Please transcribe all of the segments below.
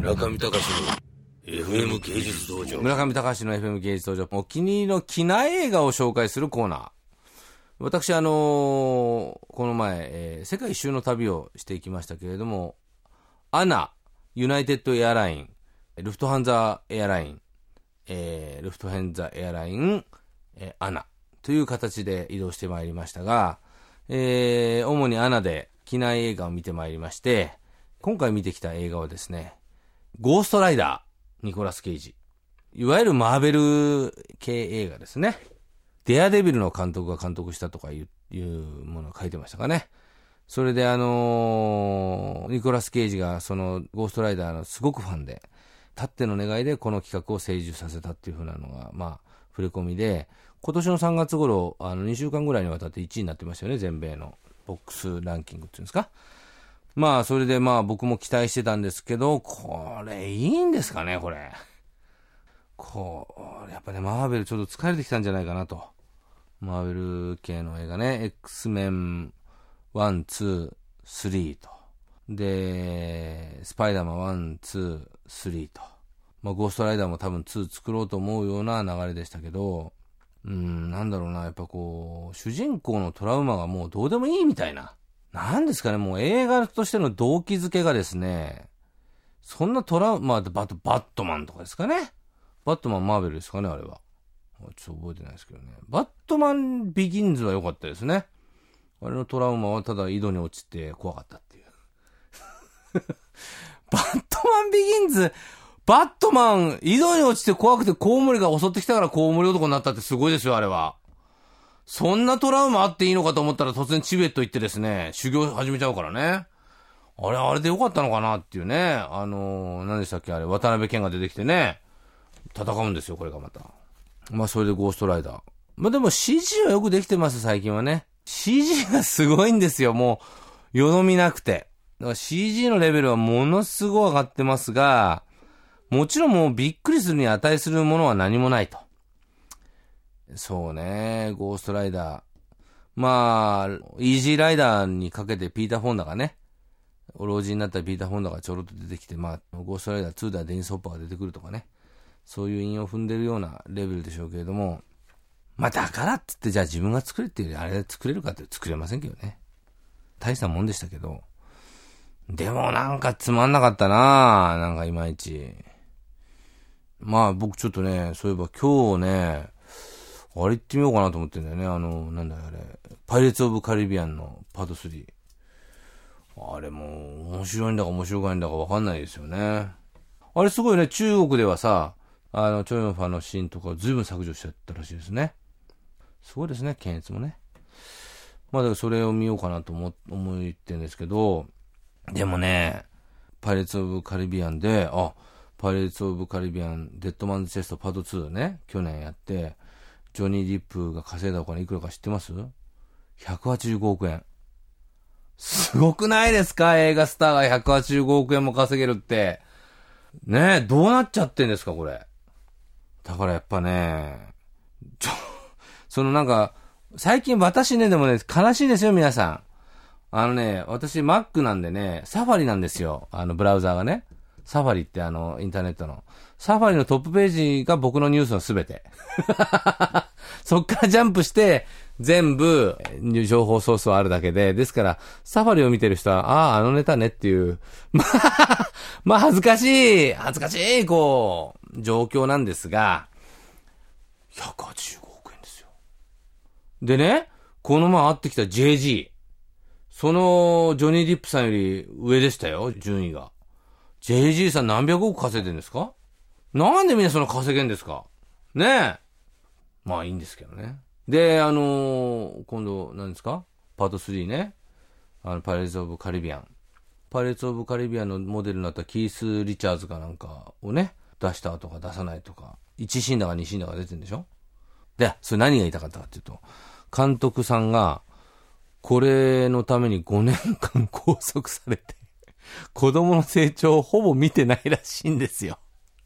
村上隆の FM 芸術道場。村上隆の FM 芸術道場。お気に入りの機内映画を紹介するコーナー。私、あのーこの前、えー世界一周の旅をしていきましたけれども、 ANA、ユナイテッドエアライン、ルフトハンザエアライン、えールフトハンザエアライン、えー ANA という形で移動してまいりましたが、えー主に ANA で機内映画を見てまいりまして、今回見てきた映画はですね、ゴーストライダー、ニコラス・ケイジ。いわゆるマーベル系映画ですね。デアデビルの監督が監督したとかいういうものを書いてましたかね。それであのーニコラス・ケイジがそのゴーストライダーのすごくファンで、たっての願いでこの企画を成就させたっていう風なのが、まあ、触れ込みで、今年の3月頃、あの、2週間ぐらいにわたって1位になってましたよね、全米のボックスランキングっていうんですか。まあ、それでまあ僕も期待してたんですけど、これいいんですかね、これ。こう、やっぱね、マーベルちょっと疲れてきたんじゃないかなと。マーベル系の映画ね、X メン1、2、3と。で、スパイダーマン1、2、3と。まあ、ゴーストライダーも多分2作ろうと思うような流れでしたけど、うん、なんだろうな、やっぱこう、主人公のトラウマがもうどうでもいいみたいな。なんですかね、もう映画としての動機づけがですね、そんなトラウマ、バッバットマンとかですかね。バットマンマーベルですかね、あれは。ちょっと覚えてないですけどね。バットマンビギンズは良かったですね。あれのトラウマはただ井戸に落ちて怖かったっていう。バットマンビギンズ、バットマン、井戸に落ちて怖くてコウモリが襲ってきたからコウモリ男になったってすごいですよ、あれは。そんなトラウマあっていいのかと思ったら突然チベット行ってですね、修行始めちゃうからね。あれ、あれでよかったのかなっていうね。あのー、何でしたっけあれ、渡辺謙が出てきてね、戦うんですよ、これがまた。まあ、それでゴーストライダー。まあでも CG はよくできてます、最近はね。CG がすごいんですよ、もう、よどみなくて。だから CG のレベルはものすごい上がってますが、もちろんもうびっくりするに値するものは何もないと。そうね、ゴーストライダー。まあ、イージーライダーにかけてピーター・フォンダがね、お老人になったピーター・フォンダがちょろっと出てきて、まあ、ゴーストライダー2ではデニス・ホッパーが出てくるとかね。そういう韻を踏んでるようなレベルでしょうけれども、まあだからっつってじゃあ自分が作れっていうよりあれ作れるかって作れませんけどね。大したもんでしたけど。でもなんかつまんなかったななんかいまいち。まあ僕ちょっとね、そういえば今日ね、あれ行ってみようかなと思ってんだよね。あの、なんだあれ。パイレーツ・オブ・カリビアンのパート3。あれも面白いんだか面白くないんだかわかんないですよね。あれすごいね、中国ではさ、あの、チョヨンファのシーンとかずいぶん削除しちゃったらしいですね。すごいですね、検閲もね。まあだからそれを見ようかなと思、思ってんですけど、でもね、パイレーツ・オブ・カリビアンで、あ、パイレーツ・オブ・カリビアン、デッドマンズ・チェストパート2ね、去年やって、ジョニー・ディップが稼いだお金いくらか知ってます ?185 億円。すごくないですか？映画スターが185億円も稼げるって。ねえ、どうなっちゃってんですかこれ。だからやっぱね、ちょ、そのなんか、最近私ね、でもね、悲しいですよ、皆さん。あのね、私 Mac なんでね、サファリなんですよ。あの、ブラウザーがね。サファリってあの、インターネットの。サファリのトップページが僕のニュースのすべて。そっからジャンプして、全部、情報ソースはあるだけで、ですから、サファリを見てる人は、ああ、あのネタねっていう、まあ、まあ恥ずかしい、恥ずかしい、こう、状況なんですが、185億円ですよ。でね、この前会ってきた JG、その、ジョニー・ディップさんより上でしたよ、順位が。JG さん何百億稼いでんですか？なんでみんなその稼げんですか？ねえ。まあいいんですけどね。で、あのー今度、何ですか？パート3ね。あの、パレーツ・オブ・カリビアン。パレーツ・オブ・カリビアンのモデルになったキース・リチャーズかなんかをね、出したとか出さないとか、1シーンだか2シーンだか出てるんでしょ？で、それ何が言いたかったかっていうと、監督さんが、これのために5年間拘束されて、子供の成長をほぼ見てないらしいんですよ。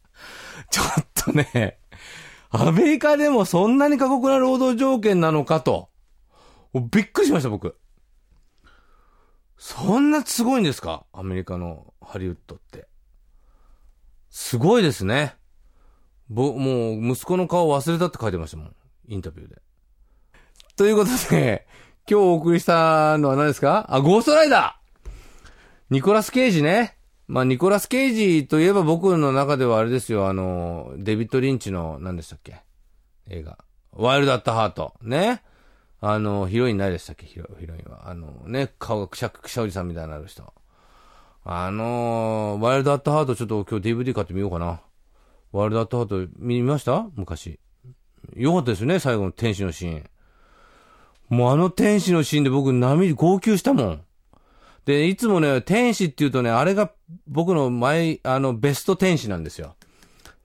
ちょっとね、アメリカでもそんなに過酷な労働条件なのかと。びっくりしました、僕。そんなすごいんですか？アメリカのハリウッドって。すごいですね。ぼ、もう、息子の顔忘れたって書いてましたもん。インタビューで。ということで、今日お送りしたのは何ですか？あ、ゴーストライダーニコラス・ケイジね。まあ、ニコラス・ケイジといえば僕の中ではあれですよ、あの、デビッド・リンチの、何でしたっけ？映画。ワイルド・アット・ハート。ね。あの、ヒロインないでしたっけ？ヒロヒロインは。あの、ね、顔がくしゃくしゃおじさんみたいになる人。あのワイルド・アット・ハートちょっと今日 DVD 買ってみようかな。ワイルド・アット・ハート見ました？昔。よかったですね、最後の天使のシーン。もうあの天使のシーンで僕涙、号泣したもん。で、いつもね、天使って言うとね、あれが僕の前、あの、ベスト天使なんですよ。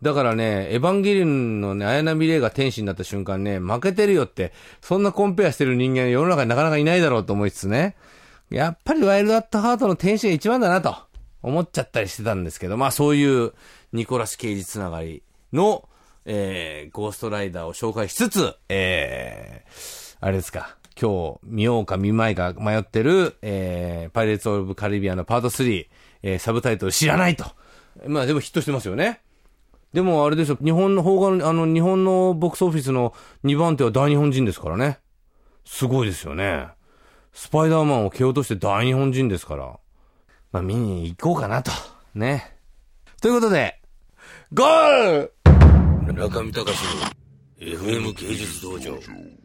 だからね、エヴァンゲリオンのね、綾波レイが天使になった瞬間ね、負けてるよって、そんなコンペアしてる人間世の中になかなかいないだろうと思いつつね、やっぱりワイルドアットハートの天使が一番だなと思っちゃったりしてたんですけど、まあそういうニコラス・ケイジつながりの、えー、ゴーストライダーを紹介しつつ、えー、あれですか、今日見ようか見まいか迷ってる、えー、パイレーツ・オブ・カリビアのパート3、えー、サブタイトル知らないと。まあでもヒットしてますよね。でもあれですよ、日本の方が、あの、日本のボックスオフィスの2番手は大日本人ですからね。すごいですよね。スパイダーマンを蹴落として大日本人ですから。まあ見に行こうかなと。ね。ということで、ゴール中見隆の FM 芸術道場。